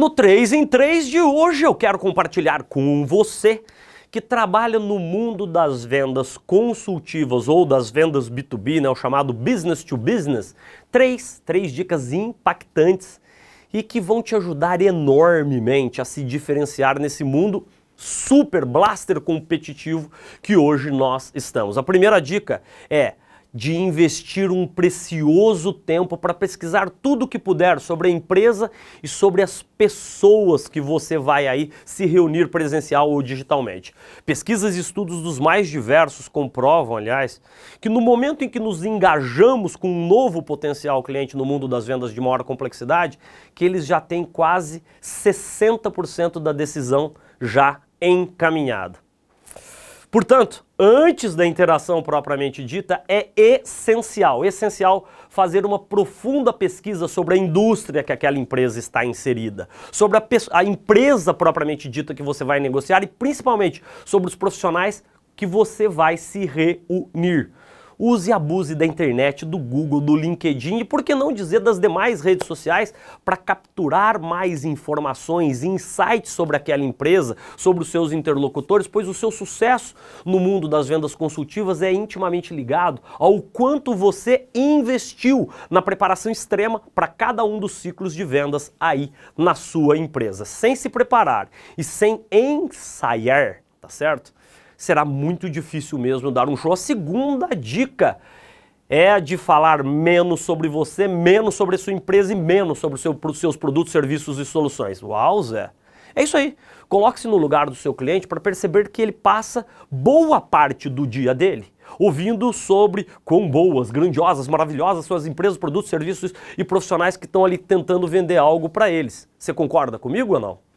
No 3 em 3 de hoje eu quero compartilhar com você que trabalha no mundo das vendas consultivas ou das vendas B2B, né, o chamado business to business, três, três dicas impactantes e que vão te ajudar enormemente a se diferenciar nesse mundo super blaster competitivo que hoje nós estamos. A primeira dica é de investir um precioso tempo para pesquisar tudo o que puder sobre a empresa e sobre as pessoas que você vai aí se reunir presencial ou digitalmente. Pesquisas e estudos dos mais diversos comprovam, aliás, que no momento em que nos engajamos com um novo potencial cliente no mundo das vendas de maior complexidade, que eles já têm quase 60% da decisão já encaminhada. Portanto, antes da interação propriamente dita, é essencial, essencial fazer uma profunda pesquisa sobre a indústria que aquela empresa está inserida, sobre a, a empresa propriamente dita que você vai negociar e principalmente sobre os profissionais que você vai se reunir use e abuse da internet, do Google, do LinkedIn e por que não dizer das demais redes sociais para capturar mais informações, insights sobre aquela empresa, sobre os seus interlocutores, pois o seu sucesso no mundo das vendas consultivas é intimamente ligado ao quanto você investiu na preparação extrema para cada um dos ciclos de vendas aí na sua empresa. Sem se preparar e sem ensaiar, tá certo? Será muito difícil mesmo dar um show. A segunda dica é de falar menos sobre você, menos sobre a sua empresa e menos sobre os seu, seus produtos, serviços e soluções. Uau, Zé! É isso aí. Coloque-se no lugar do seu cliente para perceber que ele passa boa parte do dia dele ouvindo sobre quão boas, grandiosas, maravilhosas suas empresas, produtos, serviços e profissionais que estão ali tentando vender algo para eles. Você concorda comigo ou não?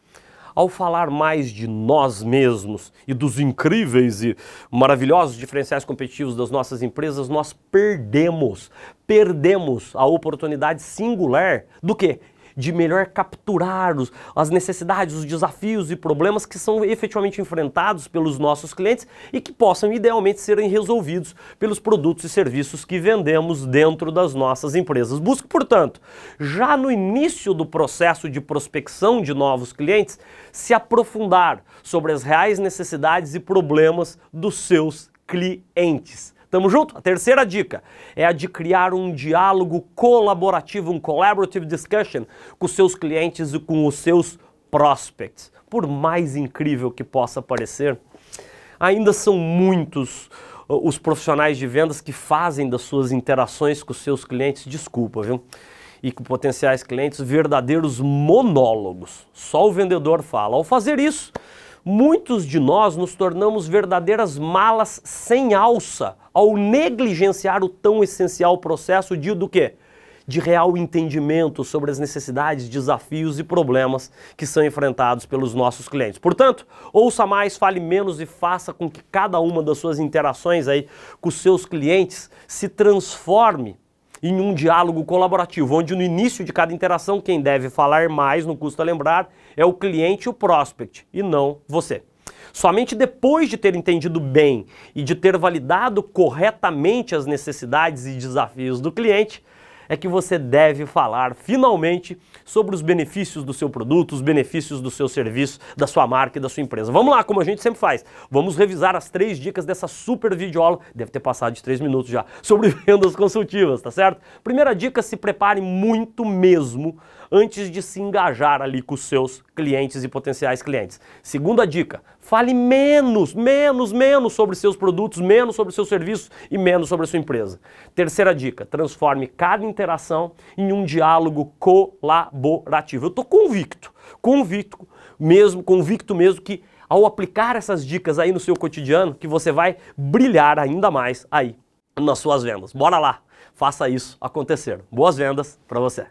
Ao falar mais de nós mesmos e dos incríveis e maravilhosos diferenciais competitivos das nossas empresas, nós perdemos, perdemos a oportunidade singular do que? De melhor capturar os, as necessidades, os desafios e problemas que são efetivamente enfrentados pelos nossos clientes e que possam idealmente serem resolvidos pelos produtos e serviços que vendemos dentro das nossas empresas. Busque, portanto, já no início do processo de prospecção de novos clientes, se aprofundar sobre as reais necessidades e problemas dos seus clientes. Tamo junto? A terceira dica é a de criar um diálogo colaborativo, um collaborative discussion com seus clientes e com os seus prospects. Por mais incrível que possa parecer, ainda são muitos uh, os profissionais de vendas que fazem das suas interações com os seus clientes, desculpa, viu? E com potenciais clientes verdadeiros monólogos. Só o vendedor fala. Ao fazer isso, muitos de nós nos tornamos verdadeiras malas sem alça ao negligenciar o tão essencial processo de do quê? De real entendimento sobre as necessidades, desafios e problemas que são enfrentados pelos nossos clientes. Portanto, ouça mais, fale menos e faça com que cada uma das suas interações aí com seus clientes se transforme em um diálogo colaborativo, onde no início de cada interação quem deve falar mais, não custa lembrar, é o cliente e o prospect, e não você. Somente depois de ter entendido bem e de ter validado corretamente as necessidades e desafios do cliente, é que você deve falar finalmente sobre os benefícios do seu produto, os benefícios do seu serviço, da sua marca e da sua empresa. Vamos lá, como a gente sempre faz. Vamos revisar as três dicas dessa super videoaula, deve ter passado de três minutos já, sobre vendas consultivas, tá certo? Primeira dica, se prepare muito mesmo antes de se engajar ali com os seus clientes e potenciais clientes. Segunda dica, fale menos, menos, menos sobre seus produtos, menos sobre seus serviços e menos sobre a sua empresa. Terceira dica, transforme cada interação em um diálogo colaborativo. Eu estou convicto, convicto mesmo, convicto mesmo que ao aplicar essas dicas aí no seu cotidiano, que você vai brilhar ainda mais aí nas suas vendas. Bora lá, faça isso acontecer. Boas vendas para você.